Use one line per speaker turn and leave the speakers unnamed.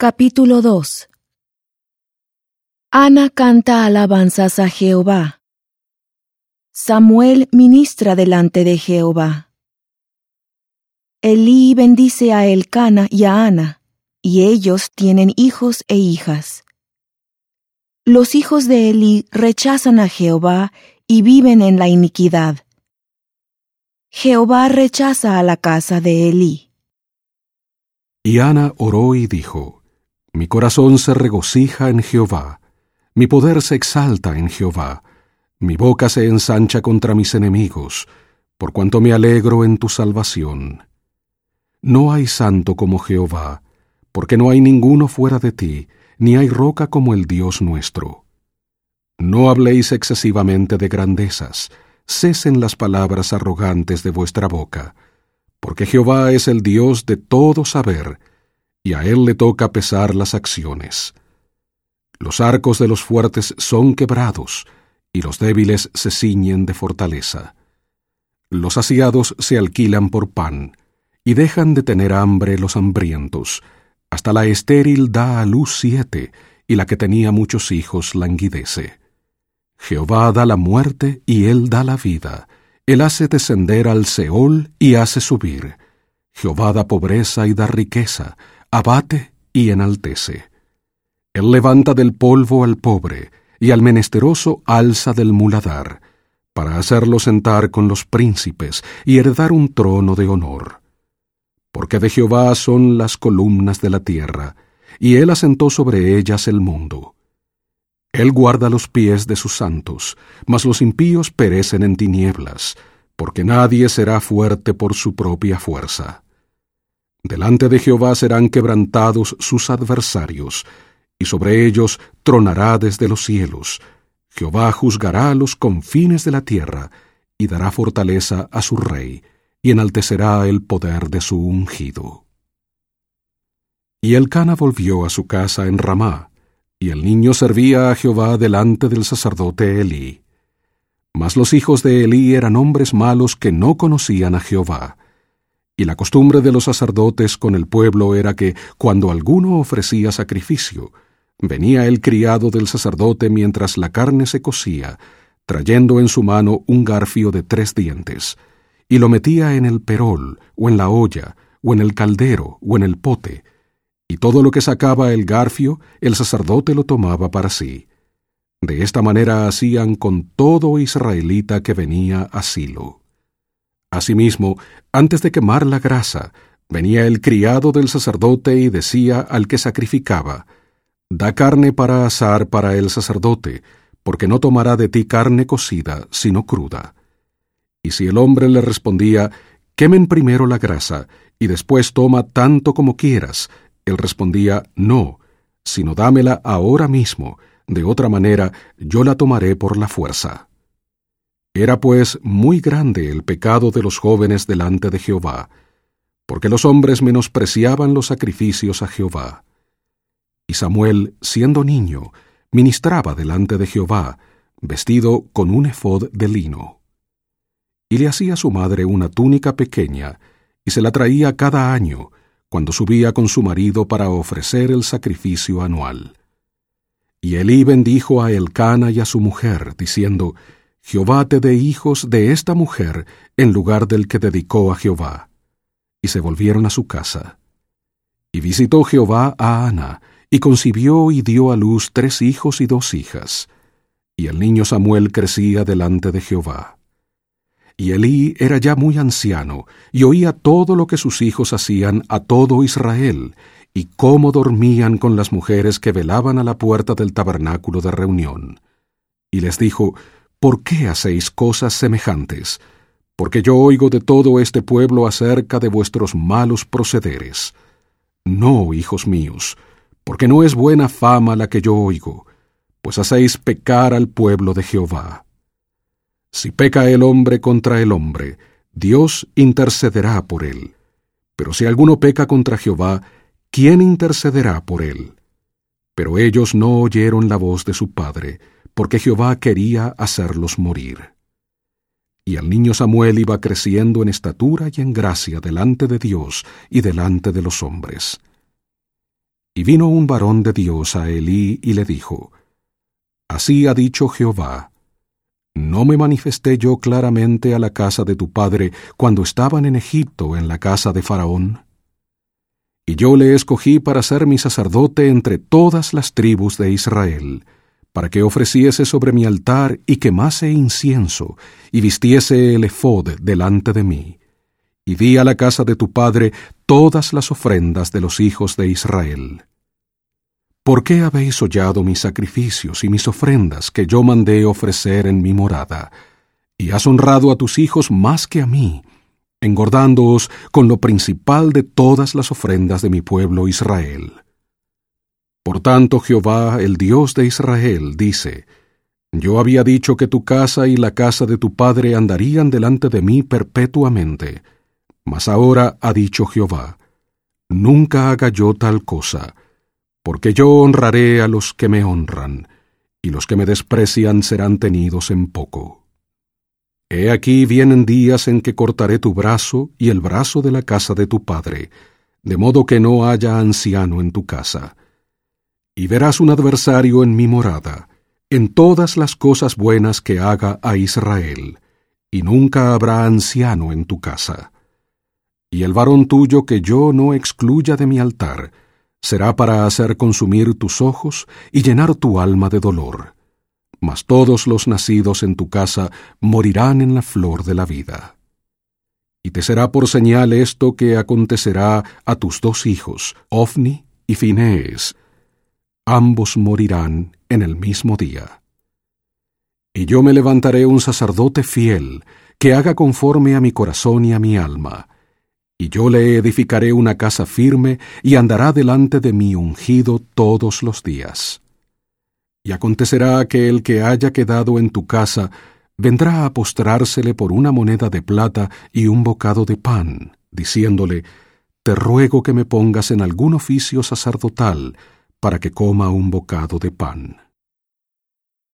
Capítulo 2 Ana canta alabanzas a Jehová. Samuel ministra delante de Jehová. Elí bendice a Elcana y a Ana, y ellos tienen hijos e hijas. Los hijos de Elí rechazan a Jehová y viven en la iniquidad. Jehová rechaza a la casa de Elí.
Y Ana oró y dijo, Mi corazón se regocija en Jehová, mi poder se exalta en Jehová, mi boca se ensancha contra mis enemigos, por cuanto me alegro en tu salvación. No hay santo como Jehová, porque no hay ninguno fuera de ti, ni hay roca como el Dios nuestro. No habléis excesivamente de grandezas, cesen las palabras arrogantes de vuestra boca, porque Jehová es el Dios de todo saber, y a él le toca pesar las acciones. Los arcos de los fuertes son quebrados, y los débiles se ciñen de fortaleza. Los saciados se alquilan por pan, y dejan de tener hambre los hambrientos, hasta la estéril da a luz siete, y la que tenía muchos hijos languidece. Jehová da la muerte y él da la vida, él hace descender al Seol y hace subir. Jehová da pobreza y da riqueza, abate y enaltece. Él levanta del polvo al pobre, y al menesteroso alza del muladar, para hacerlo sentar con los príncipes y heredar un trono de honor. Porque de Jehová son las columnas de la tierra, y él asentó sobre ellas el mundo. Él guarda los pies de sus santos, mas los impíos perecen en tinieblas, porque nadie será fuerte por su propia fuerza. Delante de Jehová serán quebrantados sus adversarios, y sobre ellos tronará desde los cielos. Jehová juzgará los confines de la tierra, y dará fortaleza a su rey, y enaltecerá el poder de su ungido. Y Elcana volvió a su casa en Ramá, y el niño servía a Jehová delante del sacerdote Elí. Mas los hijos de Elí eran hombres malos que no conocían a Jehová. Y la costumbre de los sacerdotes con el pueblo era que, cuando alguno ofrecía sacrificio, venía el criado del sacerdote mientras la carne se cocía, trayendo en su mano un garfio de tres dientes, y lo metía en el perol, o en la olla, o en el caldero, o en el pote, y todo lo que sacaba el garfio, el sacerdote lo tomaba para sí. De esta manera hacían con todo israelita que venía a Silo. Asimismo, antes de quemar la grasa, venía el criado del sacerdote y decía al que sacrificaba, Da carne para asar para el sacerdote, porque no tomará de ti carne cocida, sino cruda. Y si el hombre le respondía, Quemen primero la grasa, y después toma tanto como quieras, él respondía, No, sino dámela ahora mismo, de otra manera yo la tomaré por la fuerza. Era pues muy grande el pecado de los jóvenes delante de Jehová, porque los hombres menospreciaban los sacrificios a Jehová. Y Samuel, siendo niño, ministraba delante de Jehová, vestido con un efod de lino. Y le hacía su madre una túnica pequeña, y se la traía cada año, cuando subía con su marido para ofrecer el sacrificio anual. Y Elí bendijo a Elcana y a su mujer, diciendo, Jehová te dé hijos de esta mujer en lugar del que dedicó a Jehová. Y se volvieron a su casa. Y visitó Jehová a Ana, y concibió y dio a luz tres hijos y dos hijas. Y el niño Samuel crecía delante de Jehová. Y Elí era ya muy anciano, y oía todo lo que sus hijos hacían a todo Israel, y cómo dormían con las mujeres que velaban a la puerta del tabernáculo de reunión. Y les dijo, ¿Por qué hacéis cosas semejantes? Porque yo oigo de todo este pueblo acerca de vuestros malos procederes. No, hijos míos, porque no es buena fama la que yo oigo, pues hacéis pecar al pueblo de Jehová. Si peca el hombre contra el hombre, Dios intercederá por él. Pero si alguno peca contra Jehová, ¿quién intercederá por él? Pero ellos no oyeron la voz de su padre, porque Jehová quería hacerlos morir. Y el niño Samuel iba creciendo en estatura y en gracia delante de Dios y delante de los hombres. Y vino un varón de Dios a Elí y le dijo, Así ha dicho Jehová, ¿no me manifesté yo claramente a la casa de tu padre cuando estaban en Egipto en la casa de Faraón? Y yo le escogí para ser mi sacerdote entre todas las tribus de Israel, para que ofreciese sobre mi altar y quemase incienso, y vistiese el efod delante de mí. Y di a la casa de tu padre todas las ofrendas de los hijos de Israel. ¿Por qué habéis hollado mis sacrificios y mis ofrendas que yo mandé ofrecer en mi morada? Y has honrado a tus hijos más que a mí, engordándoos con lo principal de todas las ofrendas de mi pueblo Israel. Por tanto, Jehová, el Dios de Israel, dice, Yo había dicho que tu casa y la casa de tu padre andarían delante de mí perpetuamente, mas ahora ha dicho Jehová, Nunca haga yo tal cosa, porque yo honraré a los que me honran, y los que me desprecian serán tenidos en poco. He aquí vienen días en que cortaré tu brazo y el brazo de la casa de tu padre, de modo que no haya anciano en tu casa. Y verás un adversario en mi morada, en todas las cosas buenas que haga a Israel, y nunca habrá anciano en tu casa. Y el varón tuyo que yo no excluya de mi altar, será para hacer consumir tus ojos y llenar tu alma de dolor. Mas todos los nacidos en tu casa morirán en la flor de la vida. Y te será por señal esto que acontecerá a tus dos hijos, Ofni y Finees. Ambos morirán en el mismo día. Y yo me levantaré un sacerdote fiel, que haga conforme a mi corazón y a mi alma, y yo le edificaré una casa firme, y andará delante de mí ungido todos los días. Y acontecerá que el que haya quedado en tu casa vendrá a postrársele por una moneda de plata y un bocado de pan, diciéndole, Te ruego que me pongas en algún oficio sacerdotal, para que coma un bocado de pan.